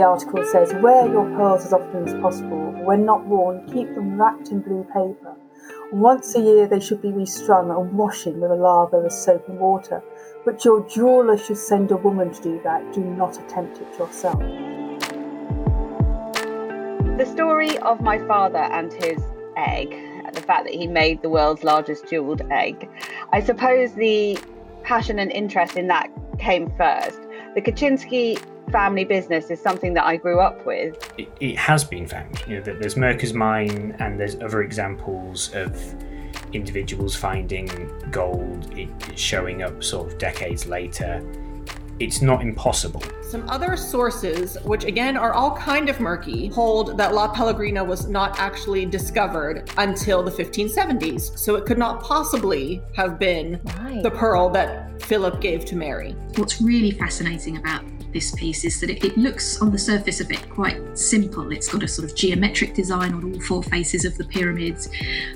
the article says, wear your pearls as often as possible. When not worn, keep them wrapped in blue paper. Once a year, they should be restrung and washing with a lather of soap and water. But your jeweller should send a woman to do that. Do not attempt it yourself. The story of my father and his egg, the fact that he made the world's largest jeweled egg. I suppose the passion and interest in that came first. The Kaczynski family business is something that I grew up with. It, it has been found. You know, that there's Merker's mine and there's other examples of individuals finding gold, it, showing up sort of decades later it's not impossible. Some other sources, which again are all kind of murky, hold that La Pellegrina was not actually discovered until the 1570s. So it could not possibly have been right. the pearl that Philip gave to Mary. What's really fascinating about this piece is that it, it, looks on the surface of it quite simple. It's got a sort of geometric design on all four faces of the pyramids.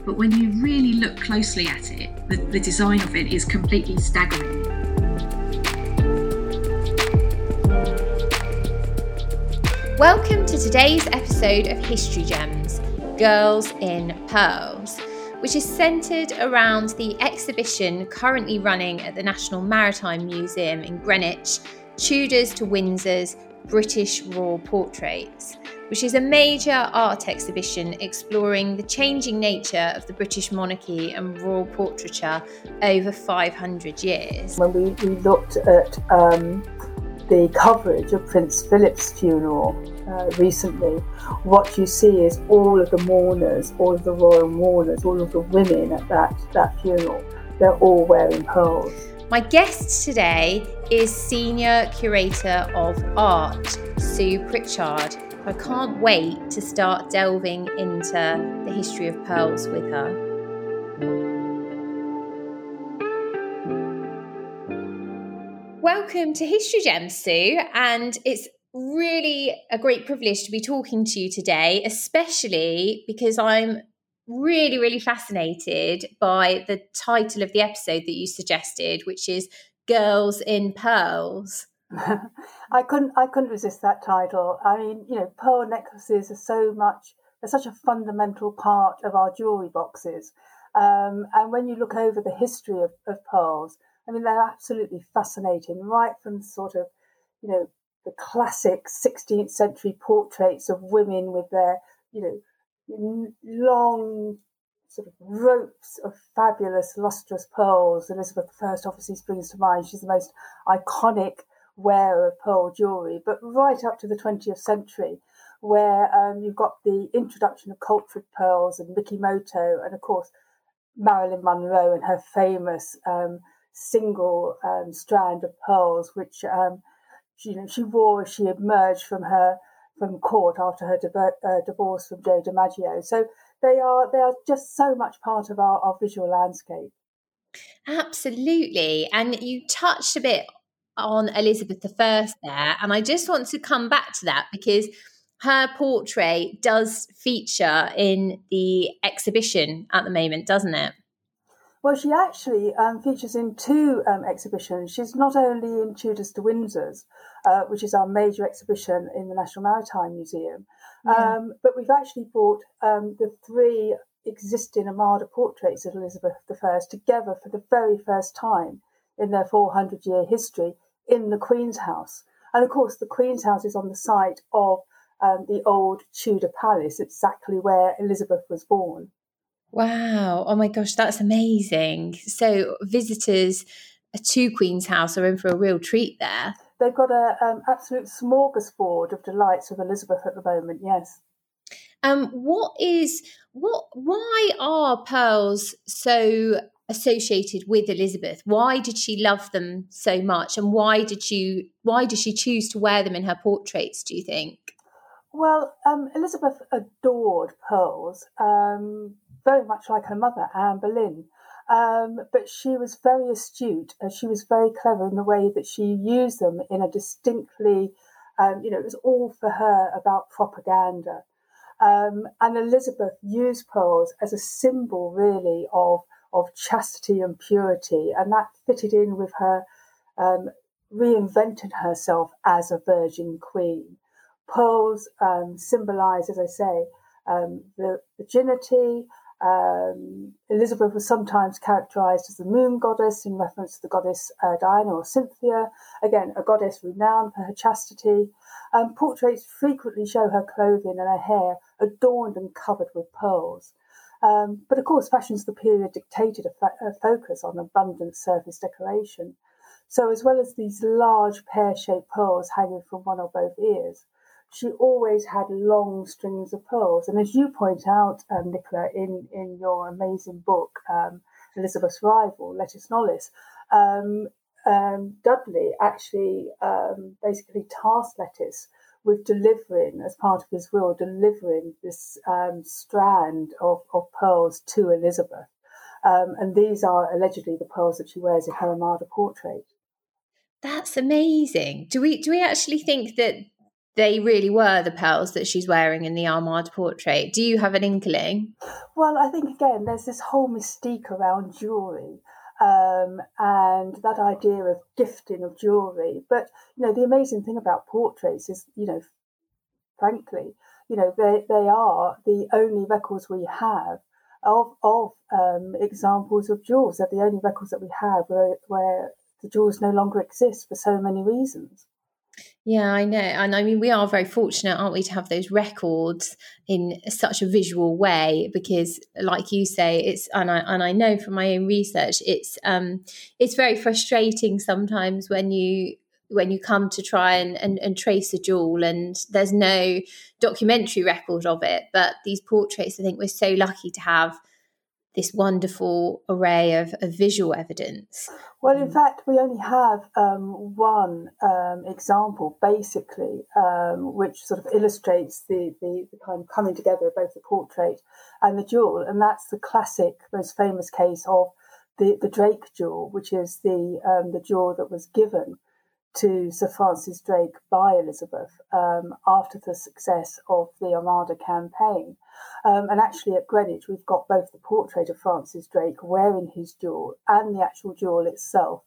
But when you really look closely at it, the, the design of it is completely staggering. Welcome to today's episode of History Gems Girls in Pearls, which is centred around the exhibition currently running at the National Maritime Museum in Greenwich Tudors to Windsor's British Royal Portraits, which is a major art exhibition exploring the changing nature of the British monarchy and royal portraiture over 500 years. When we, we looked at um, the coverage of Prince Philip's funeral uh, recently, what you see is all of the mourners, all of the royal mourners, all of the women at that, that funeral, they're all wearing pearls. My guest today is Senior Curator of Art, Sue Pritchard. I can't wait to start delving into the history of pearls with her. Welcome to History Gems, Sue, and it's really a great privilege to be talking to you today, especially because I'm really, really fascinated by the title of the episode that you suggested, which is Girls in Pearls. I couldn't I couldn't resist that title. I mean, you know, pearl necklaces are so much they're such a fundamental part of our jewelry boxes. Um, and when you look over the history of, of pearls, I mean, they're absolutely fascinating, right from sort of, you know, the classic 16th century portraits of women with their, you know, long sort of ropes of fabulous lustrous pearls. Elizabeth I obviously springs to mind. She's the most iconic wearer of pearl jewellery, but right up to the 20th century, where um, you've got the introduction of cultured pearls and Mikimoto, and of course, Marilyn Monroe and her famous um, single um, strand of pearls, which um, she, you know, she wore as she emerged from her from court after her di- uh, divorce from Joe DiMaggio. So they are they are just so much part of our, our visual landscape. Absolutely, and you touched a bit on Elizabeth the First there, and I just want to come back to that because her portrait does feature in the exhibition at the moment, doesn't it? Well, she actually um, features in two um, exhibitions. She's not only in Tudors to Windsors, uh, which is our major exhibition in the National Maritime Museum, yeah. um, but we've actually brought um, the three existing Armada portraits of Elizabeth I together for the very first time in their 400 year history in the Queen's House. And of course, the Queen's House is on the site of um, the old Tudor Palace, exactly where Elizabeth was born. Wow. Oh my gosh, that's amazing. So visitors to Queen's House are in for a real treat there. They've got a um, absolute smorgasbord of delights with Elizabeth at the moment, yes. Um, what is what why are pearls so associated with Elizabeth? Why did she love them so much and why did you why did she choose to wear them in her portraits, do you think? Well, um, Elizabeth adored pearls. Um, very much like her mother, Anne Boleyn. Um, but she was very astute and she was very clever in the way that she used them in a distinctly, um, you know, it was all for her about propaganda. Um, and Elizabeth used pearls as a symbol, really, of of chastity and purity, and that fitted in with her um, herself as a virgin queen. Pearls um, symbolize, as I say, um, the virginity. Um, Elizabeth was sometimes characterized as the moon goddess in reference to the goddess uh, Diana or Cynthia, again, a goddess renowned for her chastity. Um, portraits frequently show her clothing and her hair adorned and covered with pearls. Um, but of course, fashions of the period dictated a, fa- a focus on abundant surface decoration. So, as well as these large pear shaped pearls hanging from one or both ears, she always had long strings of pearls. And as you point out, um, Nicola, in, in your amazing book, um, Elizabeth's Rival, Lettice Knollys, um, um Dudley actually um, basically tasked Lettice with delivering, as part of his will, delivering this um, strand of, of pearls to Elizabeth. and these are allegedly the pearls that she wears in her Armada portrait. That's amazing. Do we do we actually think that they really were the pearls that she's wearing in the Armada portrait. Do you have an inkling? Well, I think again, there's this whole mystique around jewellery. Um, and that idea of gifting of jewellery. But you know, the amazing thing about portraits is, you know, frankly, you know, they, they are the only records we have of of um, examples of jewels. They're the only records that we have where, where the jewels no longer exist for so many reasons. Yeah, I know. And I mean, we are very fortunate, aren't we, to have those records in such a visual way because like you say, it's and I and I know from my own research, it's um it's very frustrating sometimes when you when you come to try and, and, and trace a jewel and there's no documentary record of it. But these portraits, I think we're so lucky to have this wonderful array of, of visual evidence? Well, in fact, we only have um, one um, example, basically, um, which sort of illustrates the, the, the, kind of coming together of both the portrait and the jewel, and that's the classic, most famous case of the, the Drake jewel, which is the um, the jewel that was given to Sir Francis Drake by Elizabeth um, after the success of the Armada campaign. Um, and actually, at Greenwich, we've got both the portrait of Francis Drake wearing his jewel and the actual jewel itself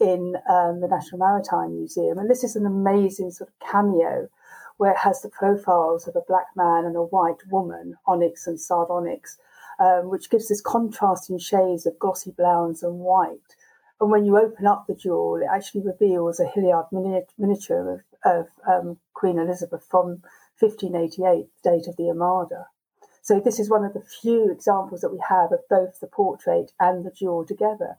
in um, the National Maritime Museum. And this is an amazing sort of cameo where it has the profiles of a black man and a white woman, onyx and sardonyx, um, which gives this contrasting shades of glossy browns and white. And when you open up the jewel, it actually reveals a Hilliard miniature of, of um, Queen Elizabeth from 1588, date of the Armada. So this is one of the few examples that we have of both the portrait and the jewel together.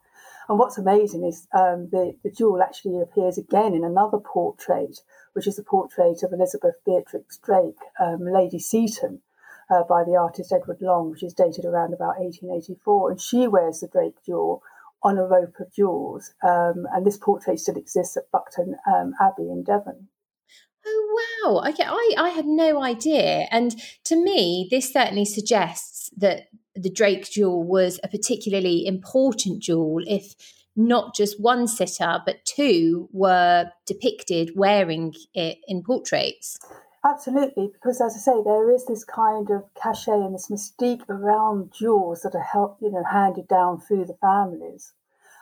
And what's amazing is um, the, the jewel actually appears again in another portrait, which is a portrait of Elizabeth Beatrix Drake, um, Lady Seaton, uh, by the artist Edward Long, which is dated around about 1884. And she wears the Drake jewel on a rope of jewels. Um, and this portrait still exists at Buckland um, Abbey in Devon. Oh wow! Okay, I I had no idea, and to me, this certainly suggests that the Drake jewel was a particularly important jewel. If not just one sitter, but two were depicted wearing it in portraits. Absolutely, because as I say, there is this kind of cachet and this mystique around jewels that are help, you know, handed down through the families.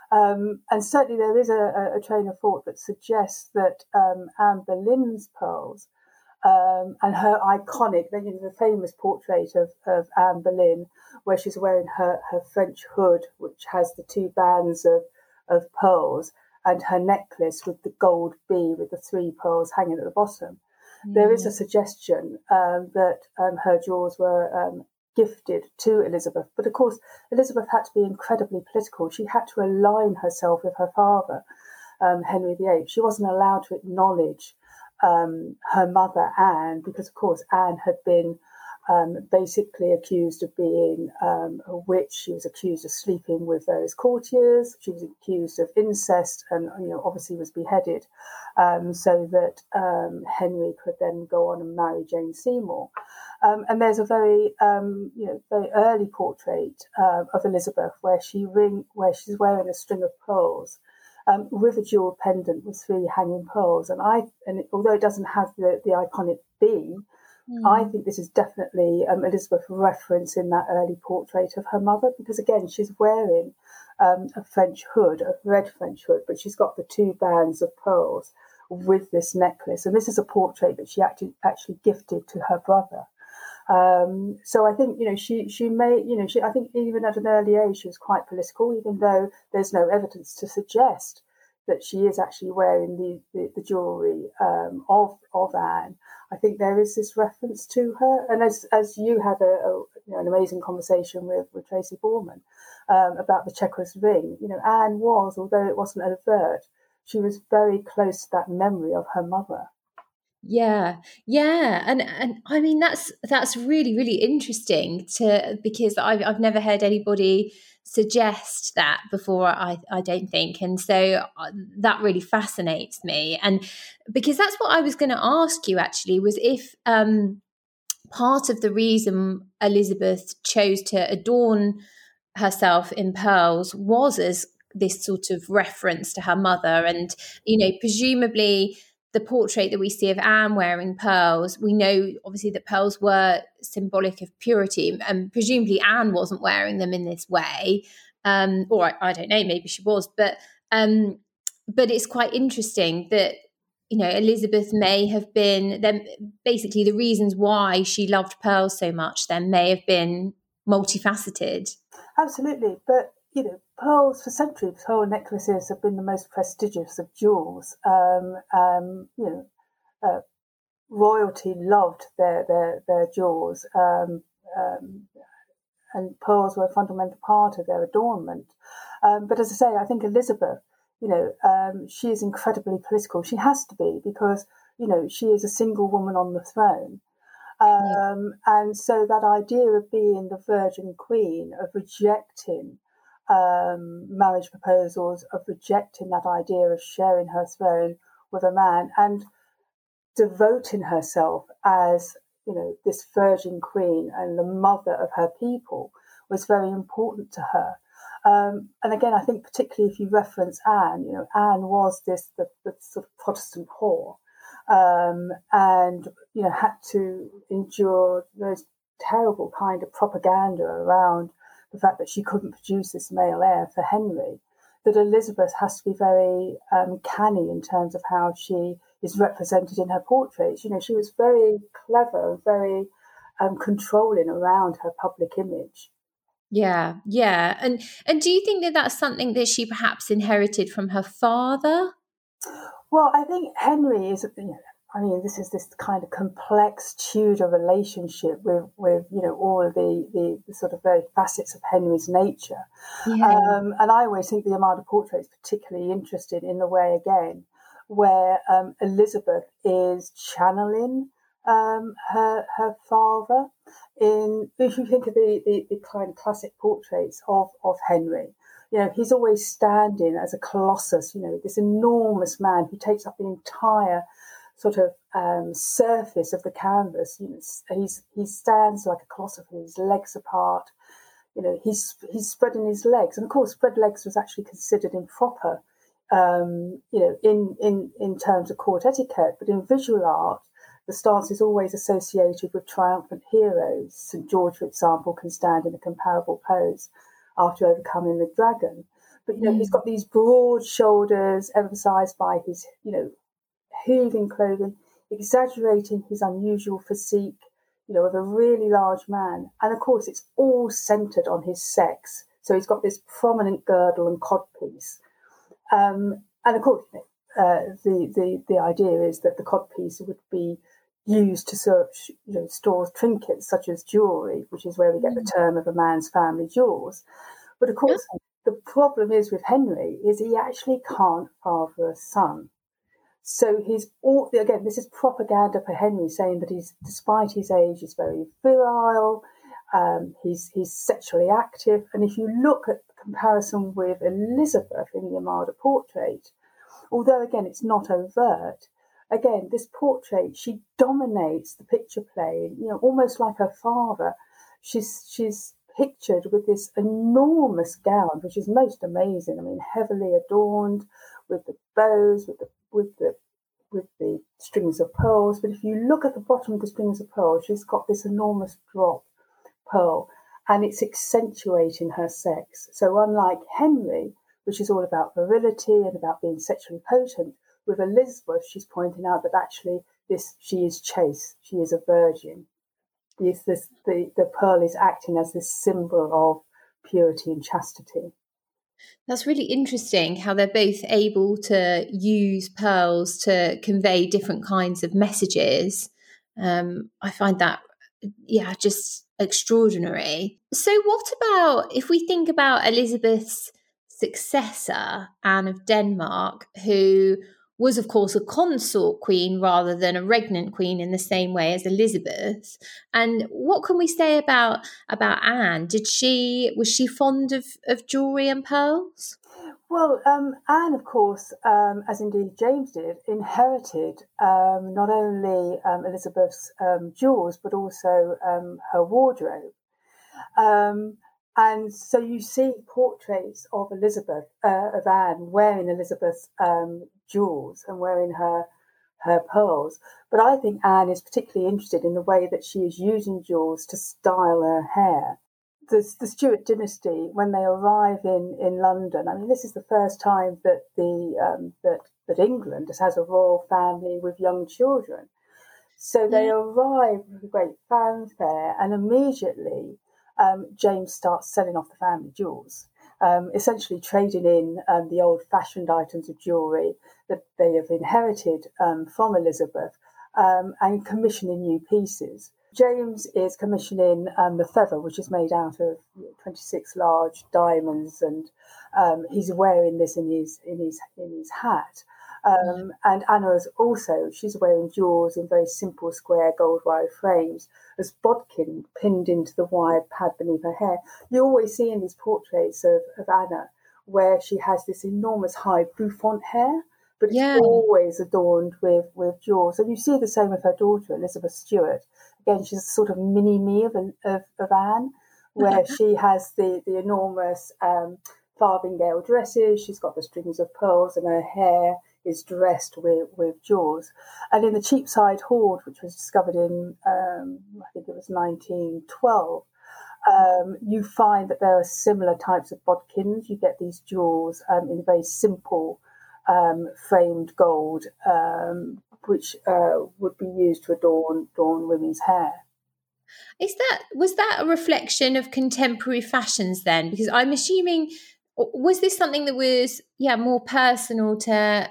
Um, and certainly there is a, a, train of thought that suggests that um, Anne Boleyn's pearls um, and her iconic, you know, the famous portrait of, of Anne Boleyn, where she's wearing her, her French hood, which has the two bands of, of pearls, and her necklace with the gold bee with the three pearls hanging at the bottom. There is a suggestion um, that um, her jewels were um, gifted to Elizabeth, but of course, Elizabeth had to be incredibly political. She had to align herself with her father, um, Henry VIII. She wasn't allowed to acknowledge um, her mother, Anne, because, of course, Anne had been um, basically accused of being um, a witch. She was accused of sleeping with various courtiers. She was accused of incest, and you know, obviously was beheaded, um, so that um, Henry could then go on and marry Jane Seymour. Um, and there's a very, um, you know, very early portrait uh, of Elizabeth where she ring, where she's wearing a string of pearls. With a jewel pendant with three hanging pearls. And I, and although it doesn't have the, the iconic bee, Mm. I think this is definitely um, Elizabeth reference in that early portrait of her mother because again she's wearing um, a French hood, a red French hood, but she's got the two bands of pearls, with this necklace. And this is a portrait that she actually actually gifted to her brother. Um, so I think you know she she may you know she I think even at an early age she was quite political, even though there's no evidence to suggest that she is actually wearing the the, the jewelry um, of of Anne. I think there is this reference to her, and as as you had a, a you know, an amazing conversation with with Tracy Borman um, about the Chequers ring. You know, Anne was, although it wasn't overt, she was very close to that memory of her mother. Yeah, yeah, and and I mean that's that's really really interesting to because I've I've never heard anybody suggest that before. I I don't think, and so uh, that really fascinates me, and because that's what I was going to ask you actually was if um part of the reason Elizabeth chose to adorn herself in pearls was as this sort of reference to her mother, and you know presumably the portrait that we see of Anne wearing pearls, we know obviously that pearls were symbolic of purity, and presumably Anne wasn't wearing them in this way, um, or I, I, don't know, maybe she was, but um, but it's quite interesting that you know Elizabeth may have been then basically the reasons why she loved pearls so much then may have been multifaceted. Absolutely, but you know, pearls for centuries, pearl necklaces have been the most prestigious of jewels. Um, um, you know, uh, royalty loved their their their jewels, um, um, and pearls were a fundamental part of their adornment. Um, but as I say, I think Elizabeth, you know, um, she is incredibly political. She has to be because you know she is a single woman on the throne. Um, And so that idea of being the Virgin Queen, of rejecting um, marriage proposals of rejecting that idea of sharing her throne with a man and devoting herself as you know this virgin queen and the mother of her people was very important to her. Um, and again i think particularly if you reference anne you know anne was this the, the sort of protestant whore um, and you know had to endure those terrible kind of propaganda around the fact that she couldn't produce this male heir for Henry, that Elizabeth has to be very um, canny in terms of how she is represented in her portraits. You know, she was very clever, very um, controlling around her public image. Yeah, yeah, and and do you think that that's something that she perhaps inherited from her father? Well, I think Henry is, you know, I mean, this is this kind of complex Tudor relationship with, with you know, all of the, the, the sort of very facets of Henry's nature. Yeah. Um, and I always think the Armada portrait is particularly interesting in the way, again, where um, Elizabeth is channeling um, her her father. In if you think of the, the, the kind of classic portraits of, of Henry, you know, he's always standing as a colossus, you know, this enormous man who takes up the entire sort of um, surface of the canvas. You know, he's he stands like a colossus with his legs apart. You know, he's he's spreading his legs, and of course, spread legs was actually considered improper. Um, you know, in in in terms of court etiquette, but in visual art, the stance is always associated with triumphant heroes. St George, for example, can stand in a comparable pose after overcoming the dragon. But you know, mm. he's got these broad shoulders, emphasised by his you know heaving clothing, exaggerating his unusual physique, you know, of a really large man. And of course, it's all centered on his sex. So he's got this prominent girdle and codpiece. Um, and of course, uh, the, the, the idea is that the codpiece would be used to search, you know, store trinkets such as jewelry, which is where we get the mm. term of a man's family jewels. But of course, the problem is with Henry is he actually can't father a son. So he's all again. This is propaganda for Henry, saying that he's, despite his age, he's very virile. Um, he's he's sexually active, and if you look at the comparison with Elizabeth in the Armada portrait, although again it's not overt, again this portrait she dominates the picture plane. You know, almost like her father. She's she's pictured with this enormous gown, which is most amazing. I mean, heavily adorned with the bows, with the with the with the strings of pearls. But if you look at the bottom of the strings of pearls, she's got this enormous drop pearl, and it's accentuating her sex. So unlike Henry, which is all about virility and about being sexually potent, with Elizabeth, she's pointing out that actually this she is chaste, she is a virgin. This, the, the pearl is acting as this symbol of purity and chastity. That's really interesting how they're both able to use pearls to convey different kinds of messages. Um, I find that, yeah, just extraordinary. So, what about if we think about Elizabeth's successor, Anne of Denmark, who was, of course, a consort queen rather than a regnant queen in the same way as Elizabeth. And what can we say about about Anne? Did she was she fond of, of jewelry and pearls? Well, um, Anne, of course, um, as indeed James did, inherited um, not only um, Elizabeth's um, jewels but also um, her wardrobe. and so you see portraits of Elizabeth, uh, of Anne, wearing Elizabeth's jewels and wearing her her pearls. But I think Anne is particularly interested in the way that she is using jewels to style her hair the, the Stuart dynasty, when they arrive in, in London, I mean, this is the first time that the um, that that England has a royal family with young children. So they yeah. arrive with great fanfare, and immediately um, James starts selling off the family jewels, um, essentially trading in um, the old-fashioned items of jewellery that they have inherited um, from Elizabeth um, and commissioning new pieces. James is commissioning um, the feather, which is made out of 26 large diamonds, and um, he's wearing this in his in his in his hat. Um, and Anna's also she's wearing jewels in very simple square gold wire frames, as bodkin pinned into the wire pad beneath her hair. You always see in these portraits of, of Anna where she has this enormous high bouffant hair, but it's yeah. always adorned with with jewels. And you see the same with her daughter Elizabeth Stuart again, she's a sort of mini me of, of, of Anne, where she has the, the enormous um, farthingale dresses, she's got the strings of pearls, and her hair is dressed with, with jewels. And in the Cheapside Hoard, which was discovered in, um, I think it was 1912, um, you find that there are similar types of bodkins. You get these jewels um, in very simple um, framed gold um, which uh, would be used to adorn, adorn women's hair. Is that was that a reflection of contemporary fashions then? Because I'm assuming was this something that was yeah more personal to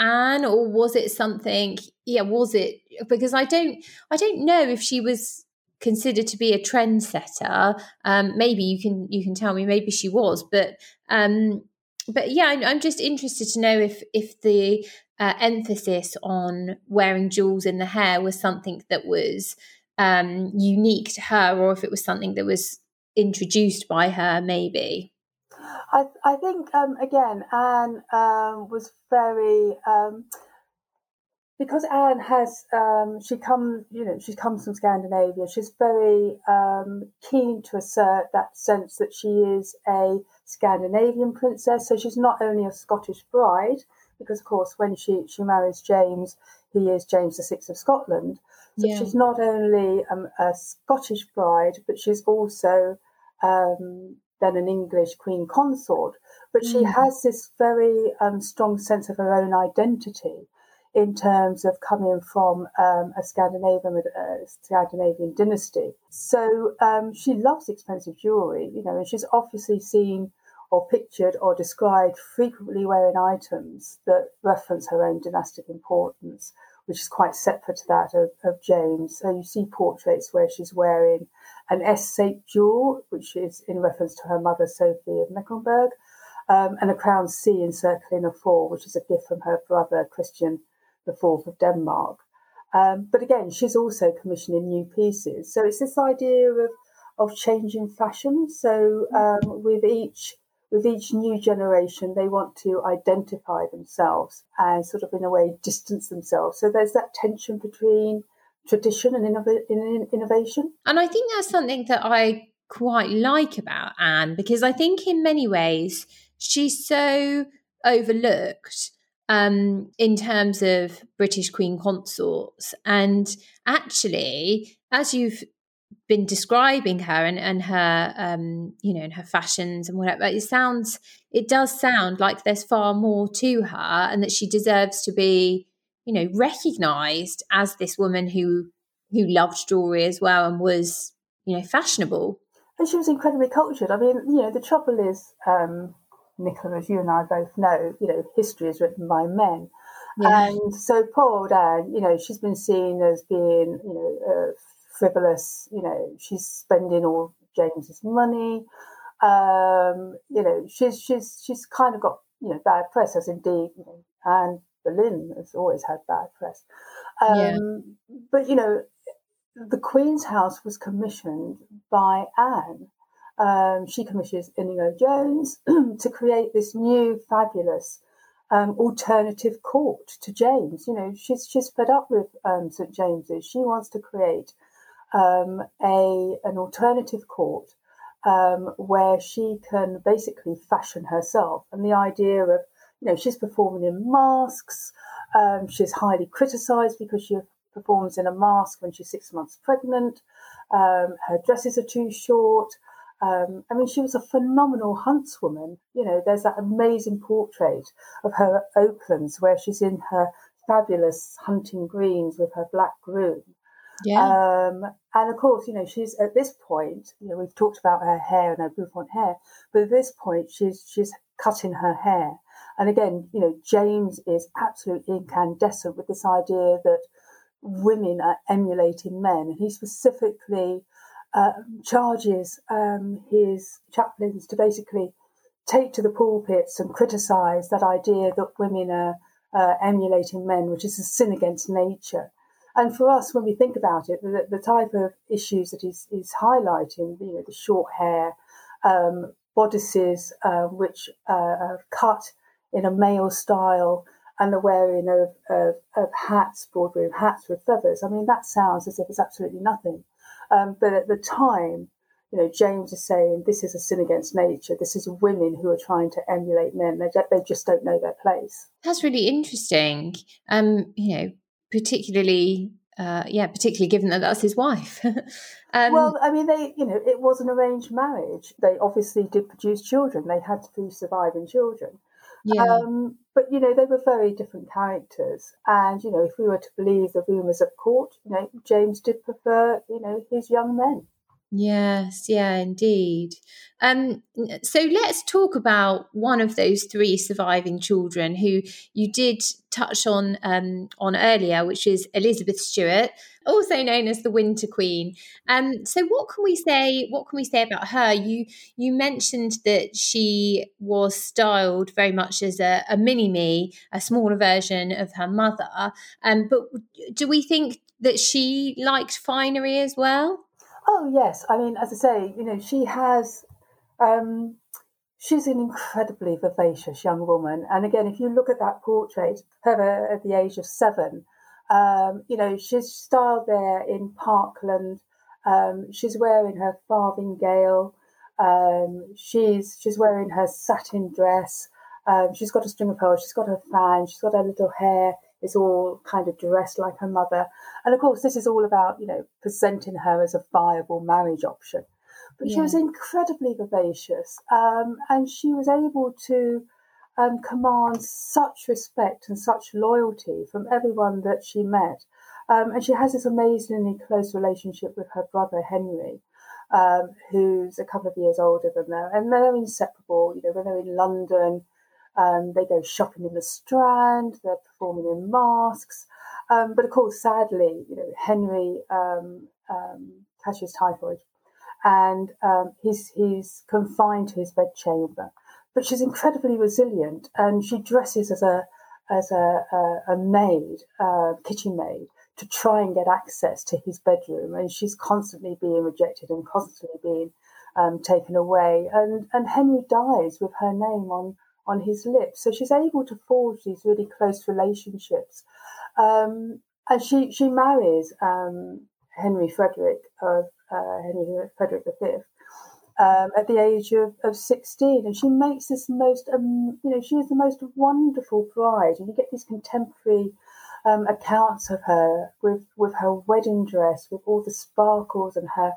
Anne, or was it something? Yeah, was it because I don't I don't know if she was considered to be a trendsetter. Um, maybe you can you can tell me. Maybe she was, but um, but yeah, I'm just interested to know if if the uh, emphasis on wearing jewels in the hair was something that was um, unique to her, or if it was something that was introduced by her, maybe. I, I think um, again, Anne um, was very um, because Anne has um, she comes you know she comes from Scandinavia. She's very um, keen to assert that sense that she is a Scandinavian princess. So she's not only a Scottish bride, because of course when she she marries James, he is James the Sixth of Scotland. So yeah. she's not only um, a Scottish bride, but she's also um, then an English queen consort. But mm. she has this very um, strong sense of her own identity in terms of coming from um, a Scandinavian uh, Scandinavian dynasty. So um, she loves expensive jewelry, you know, and she's obviously seen or pictured or described frequently wearing items that reference her own dynastic importance, which is quite separate to that of, of James. So you see portraits where she's wearing an S-shaped jewel, which is in reference to her mother Sophie of Mecklenburg, um, and a crown C encircling a four, which is a gift from her brother Christian IV of Denmark. Um, but again, she's also commissioning new pieces. So it's this idea of of changing fashion. So um, with each with each new generation, they want to identify themselves and sort of, in a way, distance themselves. So there's that tension between tradition and innov- innovation. And I think that's something that I quite like about Anne because I think in many ways she's so overlooked um, in terms of British Queen consorts. And actually, as you've been describing her and, and her um, you know and her fashions and whatever it sounds it does sound like there's far more to her and that she deserves to be you know recognized as this woman who who loved jewelry as well and was you know fashionable and she was incredibly cultured i mean you know the trouble is um nicola as you and i both know you know history is written by men yeah. and so poor old anne you know she's been seen as being you know uh, frivolous. You know, she's spending all James's money. Um, you know, she's she's she's kind of got you know bad press, as indeed you know, Anne Boleyn has always had bad press. Um, yeah. But you know, the Queen's house was commissioned by Anne. Um, she commissions Inigo Jones to create this new fabulous um, alternative court to James. You know, she's she's fed up with um, St James's. She wants to create um, a an alternative court um, where she can basically fashion herself. And the idea of, you know, she's performing in masks. Um, she's highly criticised because she performs in a mask when she's six months pregnant. Um, her dresses are too short. Um, I mean, she was a phenomenal huntswoman. You know, there's that amazing portrait of her at Oatlands where she's in her fabulous hunting greens with her black groom. Yeah. Um, and of course, you know, she's at this point, you know, we've talked about her hair and her bouffant hair, but at this point, she's she's cutting her hair. And again, you know, James is absolutely incandescent with this idea that women are emulating men. And he specifically uh, charges um, his chaplains to basically take to the pulpits and criticise that idea that women are uh, emulating men, which is a sin against nature. And for us, when we think about it, the, the type of issues that he's, he's highlighting, you know, the short hair, um, bodices uh, which uh, are cut in a male style, and the wearing of, of, of hats, broad-brimmed hats with feathers. I mean, that sounds as if it's absolutely nothing. Um, but at the time, you know, James is saying this is a sin against nature. This is women who are trying to emulate men. They, they just don't know their place. That's really interesting. Um, you know, particularly uh, yeah, particularly given that that's his wife. um, well, I mean, they, you know, it was an arranged marriage. They obviously did produce children. They had three surviving children. Yeah. Um, but you know, they were very different characters. And you know, if we were to believe the rumours at court, you know, James did prefer, you know, his young men. Yes, yeah, indeed. Um, so let's talk about one of those three surviving children who you did touch on um, on earlier, which is Elizabeth Stuart, also known as the Winter Queen. Um, so what can we say? What can we say about her? You you mentioned that she was styled very much as a, a mini me, a smaller version of her mother. Um, but do we think that she liked finery as well? Oh yes, I mean, as I say, you know, she has. Um, she's an incredibly vivacious young woman, and again, if you look at that portrait, her at the age of seven, um, you know, she's styled there in Parkland. Um, she's wearing her farthingale. Um, she's she's wearing her satin dress. Um, she's got a string of pearls. She's got her fan. She's got her little hair is all kind of dressed like her mother. And of course, this is all about, you know, presenting her as a viable marriage option. But yeah. she was incredibly vivacious um, and she was able to um, command such respect and such loyalty from everyone that she met. Um, and she has this amazingly close relationship with her brother Henry, um, who's a couple of years older than her. And they're inseparable. You know, when they're in London, um, they go shopping in the Strand. They're performing in masks. Um, but of course, sadly, you know, Henry um, um catches typhoid, and um, he's he's confined to his bedchamber. But she's incredibly resilient, and she dresses as a as a, a, a maid, a kitchen maid, to try and get access to his bedroom. And she's constantly being rejected and constantly being um, taken away. And and Henry dies with her name on on his lips. So she's able to forge these really close relationships. Um, and she, she marries um, Henry Frederick of uh, Henry Frederick V um, at the age of, of 16. And she makes this most, um, you know, she is the most wonderful bride. And you get these contemporary um, accounts of her with with her wedding dress, with all the sparkles and her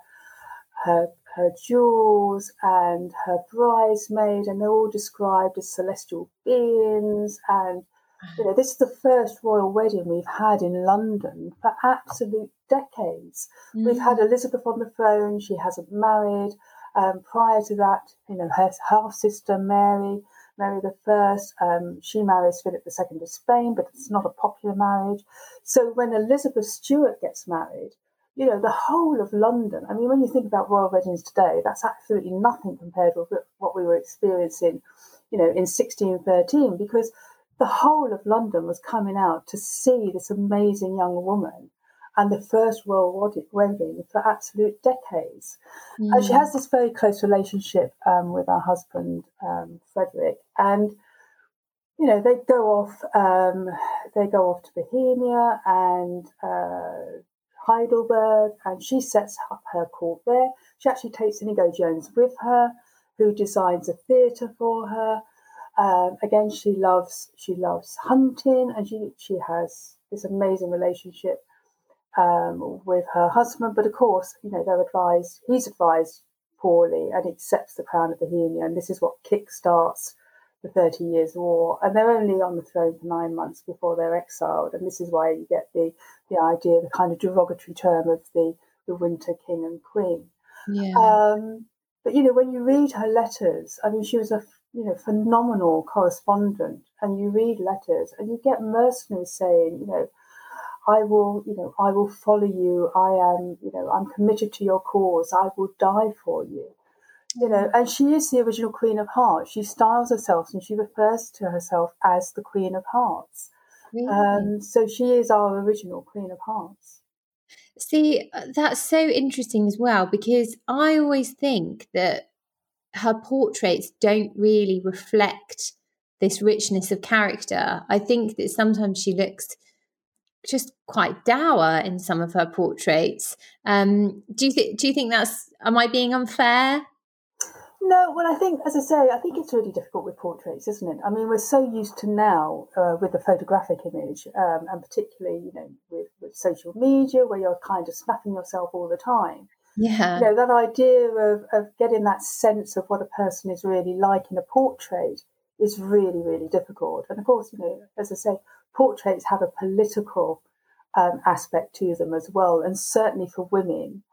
her her jewels and her bridesmaid, and they're all described as celestial beings. And you know, this is the first royal wedding we've had in London for absolute decades. Mm. We've had mm. Elizabeth on the throne; she hasn't married. Um, prior to that, you know, her half sister Mary Mary the First. Um, she marries Philip II of Spain, but it's not a popular marriage. So when Elizabeth Stuart gets married, you know, the whole of London, I mean, when you think about royal weddings today, that's absolutely nothing compared with what we were experiencing, you know, in 1613, because the whole of London was coming out to see this amazing young woman and the first royal wedding for absolute decades. Mm. And she has this very close relationship um, with her husband, um, Frederick. And, you know, they go off, um, they go off to Bohemia and uh, Heidelberg, and she sets up her court there. She actually takes Inigo Jones with her, who designs a theatre for her. Um, again, she loves she loves hunting, and she she has this amazing relationship um, with her husband. But of course, you know, they're advised, he's advised poorly and accepts the crown of Bohemia. And this is what kickstarts the Thirty Years' War. And they're only on the throne for nine months before they're exiled. And this is why you get the, the idea, the kind of derogatory term of the, the Winter King and Queen. Yeah. Um, but, you know, when you read her letters, I mean, she was a you know phenomenal correspondent and you read letters and you get mercenaries saying you know I will, you know, I will follow you. I am, you know, I'm committed to your cause. I will die for you. You know, and she is the original Queen of Hearts. She styles herself and she refers to herself as the Queen of Hearts. Really? Um, so she is our original Queen of Hearts. See, uh, that's so interesting as well because I always think that her portraits don't really reflect this richness of character. I think that sometimes she looks just quite dour in some of her portraits. Um, do you think? Do you think that's? Am I being unfair? No, well, I think, as I say, I think it's really difficult with portraits, isn't it? I mean, we're so used to now uh, with the photographic image, um, and particularly, you know, with, with social media, where you're kind of snapping yourself all the time. Yeah. You know, that idea of, of getting that sense of what a person is really like in a portrait is really, really difficult. And of course, you know, as I say, portraits have a political um, aspect to them as well, and certainly for women,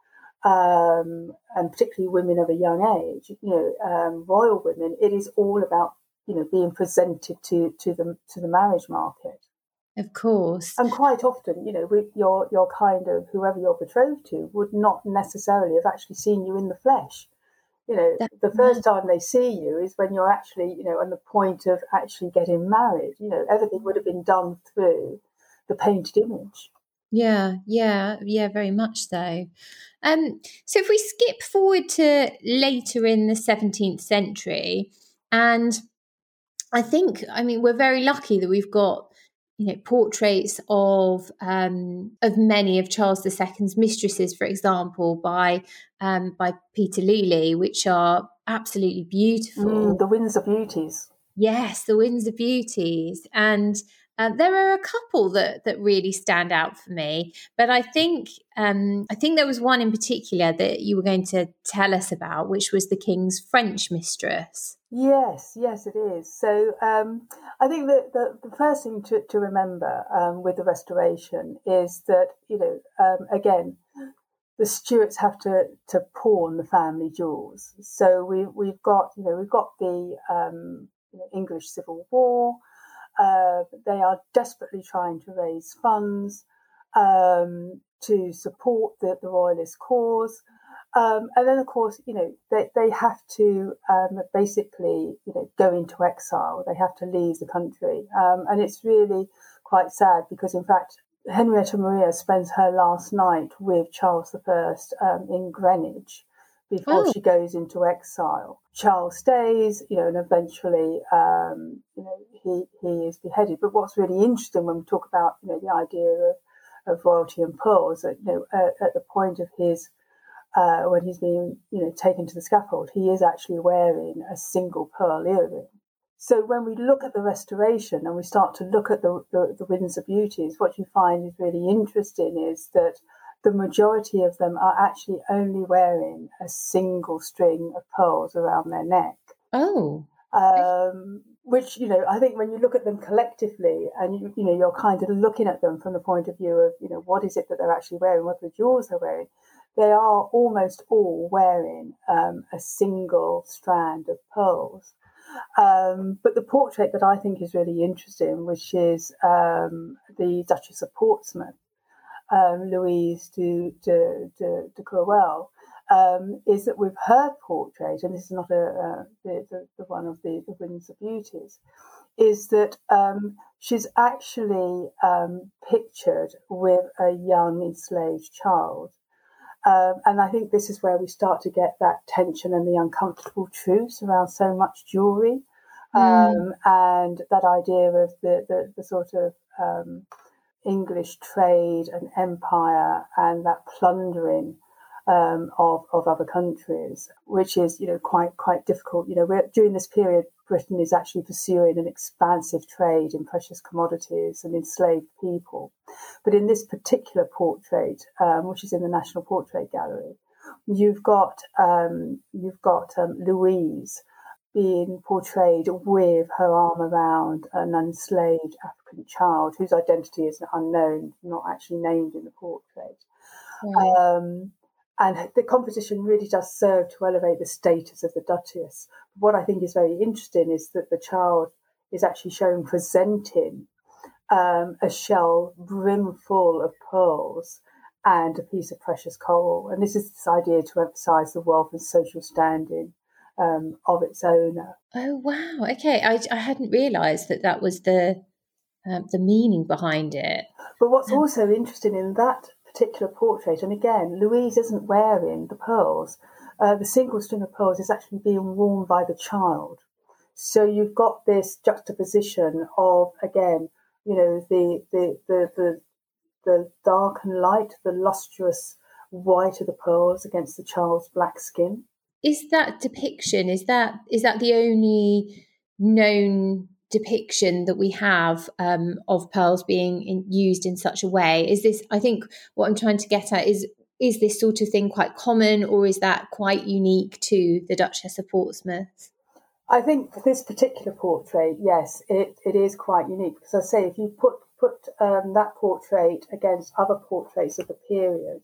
um, and particularly women of a young age, you know, um, royal women, it is all about you know being presented to to the to the marriage market. Of course, and quite often, you know, with your your kind of whoever you're betrothed to would not necessarily have actually seen you in the flesh. You know the first time they see you is when you're actually you know on the point of actually getting married. You know everything would have been done through the painted image yeah yeah yeah very much so um so if we skip forward to later in the 17th century and i think i mean we're very lucky that we've got you know portraits of um, of many of Charles II's mistresses, for example, by um, by Peter Lely, which are absolutely beautiful. Mm, the Windsor Beauties. Yes, the Windsor Beauties, and uh, there are a couple that that really stand out for me. But I think um, I think there was one in particular that you were going to tell us about, which was the King's French mistress. Yes, yes, it is. So um, I think that the, the, first thing to, to remember um, with the restoration is that, you know, um, again, the Stuarts have to, to pawn the family jewels. So we, we've got, you know, we've got the um, English Civil War. Uh, they are desperately trying to raise funds um, to support the, the royalist cause. Um, and then, of course, you know, they, they have to um, basically, you know, go into exile. They have to leave the country. Um, and it's really quite sad because, in fact, Henrietta Maria spends her last night with Charles I um, in Greenwich before oh. she goes into exile. Charles stays, you know, and eventually, um, you know, he, he is beheaded. But what's really interesting when we talk about, you know, the idea of, of royalty and pearls, that, you know, at, at the point of his uh, when he's being you know taken to the scaffold, he is actually wearing a single pearl earring. So when we look at the restoration and we start to look at the, the, the Windsor beauties, what you find is really interesting is that the majority of them are actually only wearing a single string of pearls around their neck. Oh. Um, which you know, I think when you look at them collectively, and you you know, you're kind of looking at them from the point of view of you know, what is it that they're actually wearing, what are the jewels they're wearing. They are almost all wearing um, a single strand of pearls. Um, but the portrait that I think is really interesting, which is um, the Duchess of Portsmouth, um, Louise de, de, de, de Kérouaille, um, is that with her portrait, and this is not a, uh, the, the, the, one of the, the Windsor Beauties, is that um, she's actually um, pictured with a young enslaved child. Um, and I think this is where we start to get that tension and the uncomfortable truths around so much jewelry. Mm. and that idea of the, the, the sort of um, English trade and empire and that plundering um, of, of other countries, which is you know quite quite difficult. You know, during this period, Britain is actually pursuing an expansive trade in precious commodities and enslaved people. But in this particular portrait, um, which is in the National Portrait Gallery, you've got um, you've got um, Louise being portrayed with her arm around an enslaved African child whose identity is unknown, not actually named in the portrait. Um, and the composition really does serve to elevate the status of the Duchess. What I think is very interesting is that the child is actually shown presenting um, a shell brimful of pearls and a piece of precious coral. And this is this idea to emphasize the wealth and social standing um, of its owner. Oh wow! Okay, I, I hadn't realised that that was the um, the meaning behind it. But what's um, also interesting in that particular portrait, and again, Louise isn't wearing the pearls. Uh, the single string of pearls is actually being worn by the child. So you've got this juxtaposition of again, you know, the the the the, the dark and light, the lustrous white of the pearls against the child's black skin is that depiction is that is that the only known depiction that we have um, of pearls being in, used in such a way? Is this i think what i'm trying to get at is is this sort of thing quite common or is that quite unique to the duchess of portsmouth? I think for this particular portrait yes it, it is quite unique. Because i say if you put put um, that portrait against other portraits of the period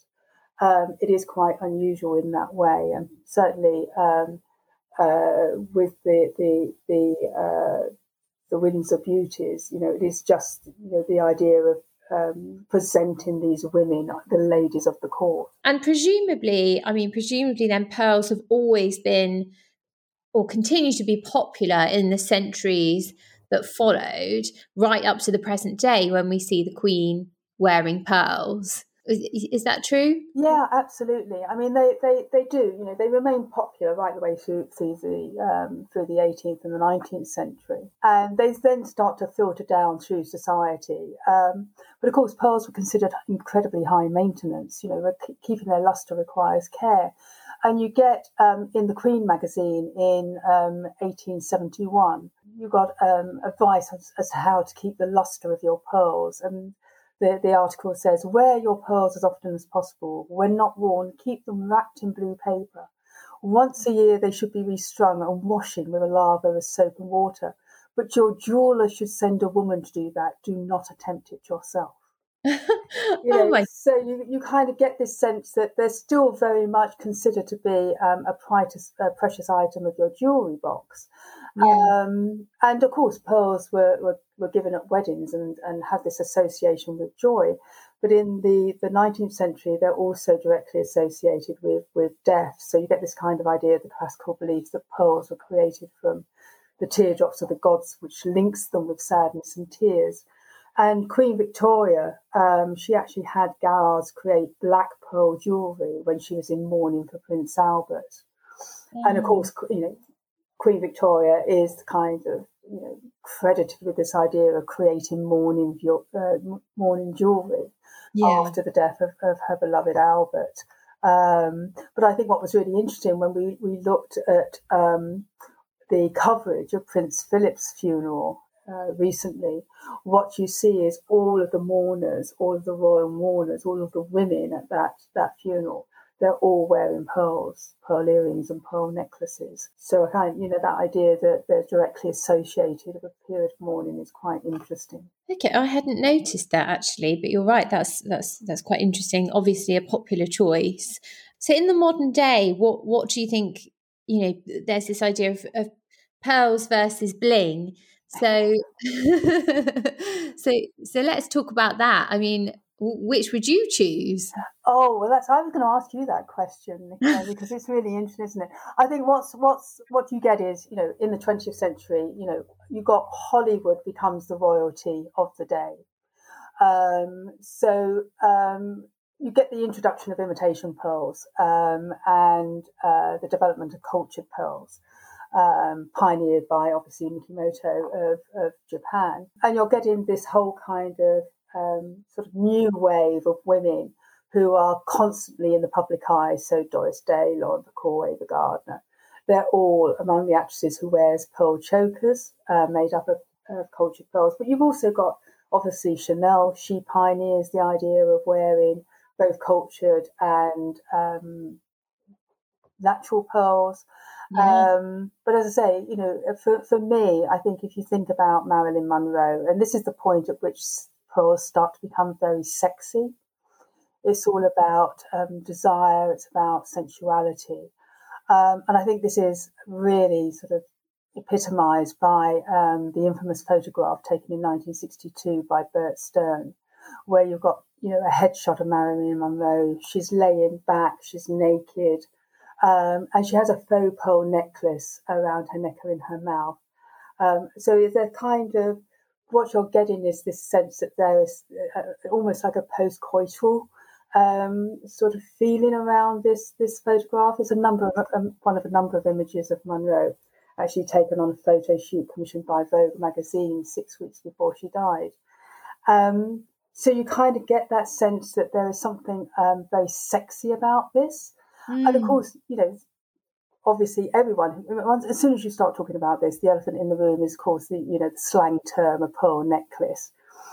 um, it is quite unusual in that way, and certainly um, uh, with the the the uh, the Windsor beauties, you know, it is just you know the idea of um, presenting these women, the ladies of the court, and presumably, I mean, presumably, then pearls have always been or continue to be popular in the centuries that followed, right up to the present day when we see the Queen wearing pearls. Is, that true? Yeah, absolutely. I mean, they, they, they do. You know, they remain popular right the way through through the um, through the 18th and the 19th century, and they then start to filter down through society. Um, but of course, pearls were considered incredibly high maintenance. You know, keeping their luster requires care, and you get um, in the Queen magazine in 1871, um, you got um, advice as, as to how to keep the luster of your pearls and the, the article says, wear your pearls as often as possible. When not worn, keep them wrapped in blue paper. Once a year, they should be restrung and washing with a lather of soap and water. But your jeweler should send a woman to do that. Do not attempt it yourself. you oh know, oh. So you, you kind of get this sense that they're still very much considered to be um, a, precious, a precious item of your jewelry box. Yeah. Um, and of course, pearls were, were, were given at weddings and, and had this association with joy. But in the, the 19th century, they're also directly associated with, with death. So you get this kind of idea, the classical belief that pearls were created from the teardrops of the gods, which links them with sadness and tears. And Queen Victoria, um, she actually had Garrards create black pearl jewellery when she was in mourning for Prince Albert. And of mm. course, you know, Queen Victoria is kind of you know credited with this idea of creating mourning uh, mourning jewelry yeah. after the death of, of her beloved Albert. Um, but I think what was really interesting when we we looked at um, the coverage of Prince Philip's funeral uh, recently, what you see is all of the mourners, all of the royal mourners, all of the women at that, that funeral, they're all wearing pearls, pearl earrings and pearl necklaces. So kind you know, that idea that they're directly associated with a period of mourning is quite interesting. Okay, I hadn't noticed that actually, but you're right. That's that's that's quite interesting. Obviously, a popular choice. So, in the modern day, what what do you think? You know, there's this idea of, of pearls versus bling. So, so so let's talk about that. I mean, which would you choose? Oh well, that's I was going to ask you that question because it's really interesting, isn't it? I think what's what's what you get is you know in the 20th century, you know, you got Hollywood becomes the royalty of the day. Um, so um, you get the introduction of imitation pearls um, and uh, the development of cultured pearls. Um, pioneered by obviously Mikimoto of, of Japan. And you're getting this whole kind of um, sort of new wave of women who are constantly in the public eye. So Doris Day, Lauren Bacall, Ava Gardner, they're all among the actresses who wears pearl chokers uh, made up of, of cultured pearls. But you've also got obviously Chanel. She pioneers the idea of wearing both cultured and um, natural pearls. Um, but as I say, you know, for, for me, I think if you think about Marilyn Monroe, and this is the point at which start to become very sexy. It's all about um, desire, it's about sensuality. Um, and I think this is really sort of epitomized by um, the infamous photograph taken in 1962 by Bert Stern, where you've got you know a headshot of Marilyn Monroe. She's laying back, she's naked, um, and she has a faux pearl necklace around her neck or in her mouth. Um, so it's a kind of what you're getting is this sense that there is uh, almost like a post-coital um, sort of feeling around this this photograph. It's a number of um, one of a number of images of Monroe actually taken on a photo shoot commissioned by Vogue magazine six weeks before she died. Um, so you kind of get that sense that there is something um, very sexy about this, mm. and of hmm. course, you know, obviously everyone as soon as you start talking about this the elephant in the room is of course the you know the slang term a pearl necklace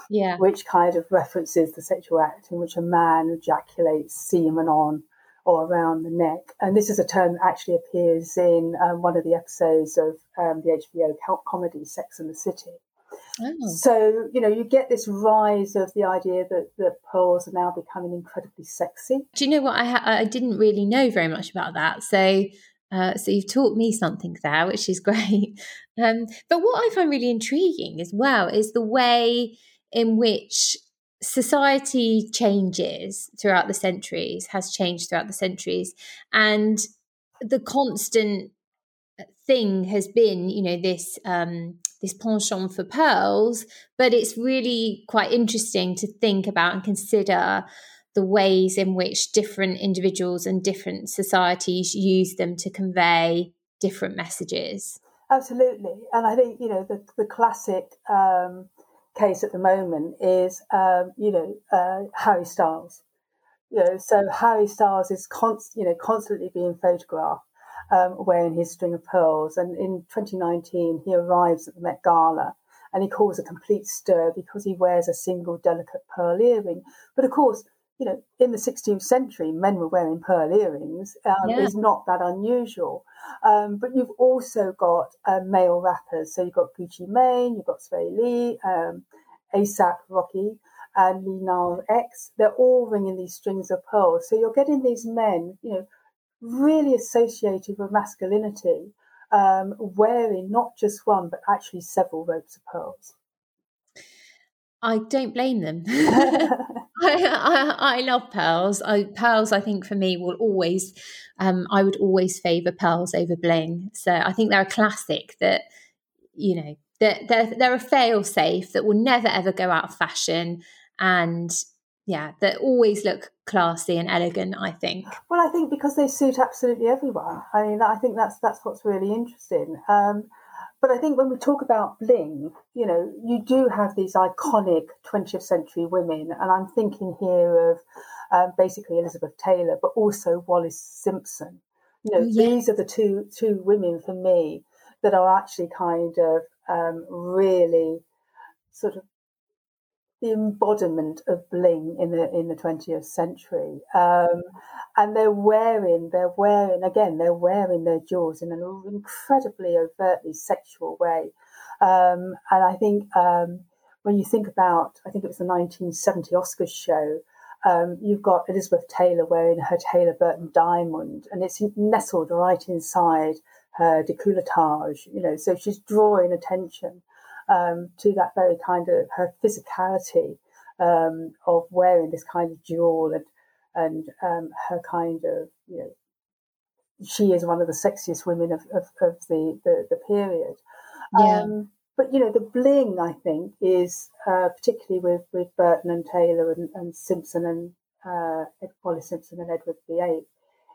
yeah which kind of references the sexual act in which a man ejaculates semen on or around the neck and this is a term that actually appears in um, one of the episodes of um, the hbo comedy sex and the city Oh. So, you know, you get this rise of the idea that, that pearls are now becoming incredibly sexy. Do you know what? I, ha- I didn't really know very much about that. So uh, so you've taught me something there, which is great. Um, but what I find really intriguing as well is the way in which society changes throughout the centuries, has changed throughout the centuries, and the constant thing has been, you know, this um, this penchant for pearls. But it's really quite interesting to think about and consider the ways in which different individuals and different societies use them to convey different messages. Absolutely. And I think, you know, the, the classic um, case at the moment is, um, you know, uh, Harry Styles. You know, so Harry Styles is const- you know, constantly being photographed um, wearing his string of pearls. And in 2019, he arrives at the Met Gala and he calls a complete stir because he wears a single delicate pearl earring. But of course, you know, in the 16th century, men were wearing pearl earrings. Um, yeah. Is not that unusual. Um, but you've also got uh, male rappers. So you've got Gucci Mane, you've got Swae Lee, um, ASAP Rocky, and Lil Nas X. They're all ringing these strings of pearls. So you're getting these men, you know, really associated with masculinity, um, wearing not just one, but actually several ropes of pearls. I don't blame them. I, I, I, love pearls. I, pearls, I think for me will always, um, I would always favour pearls over bling. So I think they're a classic that, you know, they're, they're, they're a fail safe that will never ever go out of fashion. And yeah, that always look classy and elegant, I think. Well, I think because they suit absolutely everyone. I mean, I think that's, that's what's really interesting. Um, but I think when we talk about bling, you know, you do have these iconic 20th century women, and I'm thinking here of um, basically Elizabeth Taylor, but also Wallis Simpson. You know, yeah. these are the two two women for me that are actually kind of um, really sort of the embodiment of bling in the in the 20th century. Um, and they're wearing they're wearing again they're wearing their jewels in an incredibly overtly sexual way. Um, and i think um, when you think about i think it was the 1970 oscars show um, you've got elizabeth taylor wearing her taylor burton diamond and it's nestled right inside her décolletage you know so she's drawing attention um, to that very kind of her physicality um, of wearing this kind of jewel and and um, her kind of you know she is one of the sexiest women of, of, of the, the, the period. Yeah. Um, but you know the bling I think is uh, particularly with with Burton and Taylor and, and Simpson and uh, Wallis Simpson and Edward VIII.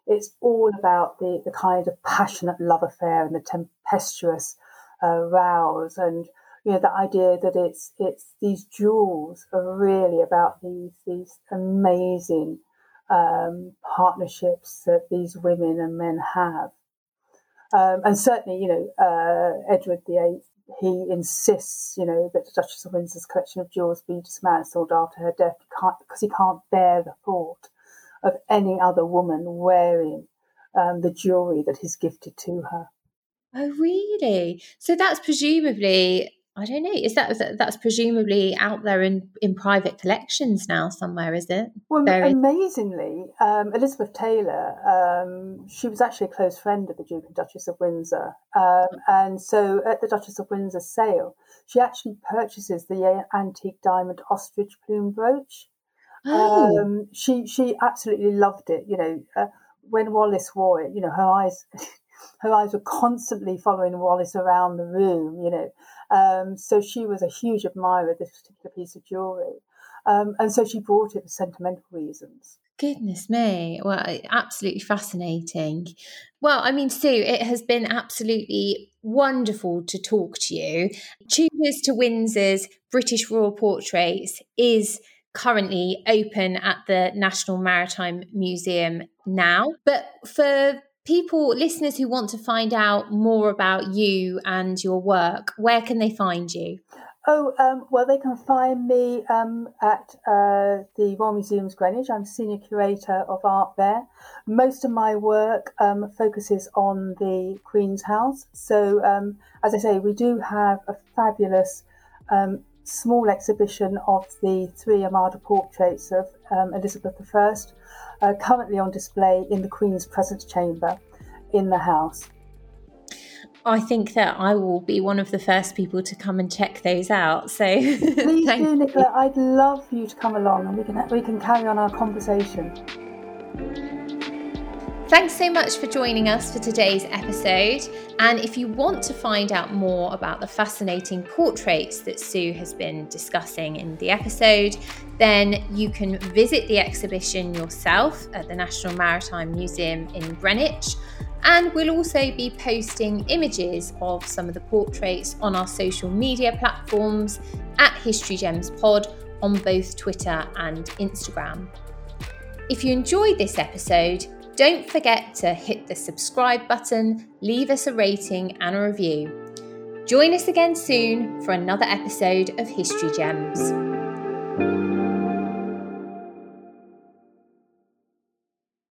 It's all about the the kind of passionate love affair and the tempestuous uh, rows and you know, the idea that it's it's these jewels are really about these these amazing um, partnerships that these women and men have. Um, and certainly, you know, uh, Edward VIII, he insists, you know, that the Duchess of Windsor's collection of jewels be dismantled after her death because he can't bear the thought of any other woman wearing um, the jewellery that he's gifted to her. Oh, really? So that's presumably I don't know. Is that that's presumably out there in, in private collections now somewhere? Is it? Well, Very... amazingly, um, Elizabeth Taylor, um, she was actually a close friend of the Duke and Duchess of Windsor, um, and so at the Duchess of Windsor sale, she actually purchases the antique diamond ostrich plume brooch. Oh. Um, she she absolutely loved it. You know, uh, when Wallis wore it, you know, her eyes. her eyes were constantly following Wallis around the room, you know, um, so she was a huge admirer of this particular piece of jewellery. Um, and so she bought it for sentimental reasons. Goodness me. Well, absolutely fascinating. Well, I mean, Sue, it has been absolutely wonderful to talk to you. Tudors to Windsor's British Royal Portraits is currently open at the National Maritime Museum now. But for people, listeners who want to find out more about you and your work, where can they find you? Oh, um, well, they can find me um, at uh, the Royal Museums Greenwich. I'm senior curator of art there. Most of my work um, focuses on the Queen's House. So, um, as I say, we do have a fabulous um, small exhibition of the three Armada portraits of um, Elizabeth I uh, currently on display in the Queen's Presence Chamber in the house. I think that I will be one of the first people to come and check those out. So please do, Nicola. I'd love you to come along and we can we can carry on our conversation. Thanks so much for joining us for today's episode. And if you want to find out more about the fascinating portraits that Sue has been discussing in the episode, then you can visit the exhibition yourself at the National Maritime Museum in Greenwich. And we'll also be posting images of some of the portraits on our social media platforms at History Gems Pod on both Twitter and Instagram. If you enjoyed this episode, don't forget to hit the subscribe button, leave us a rating and a review. Join us again soon for another episode of History Gems.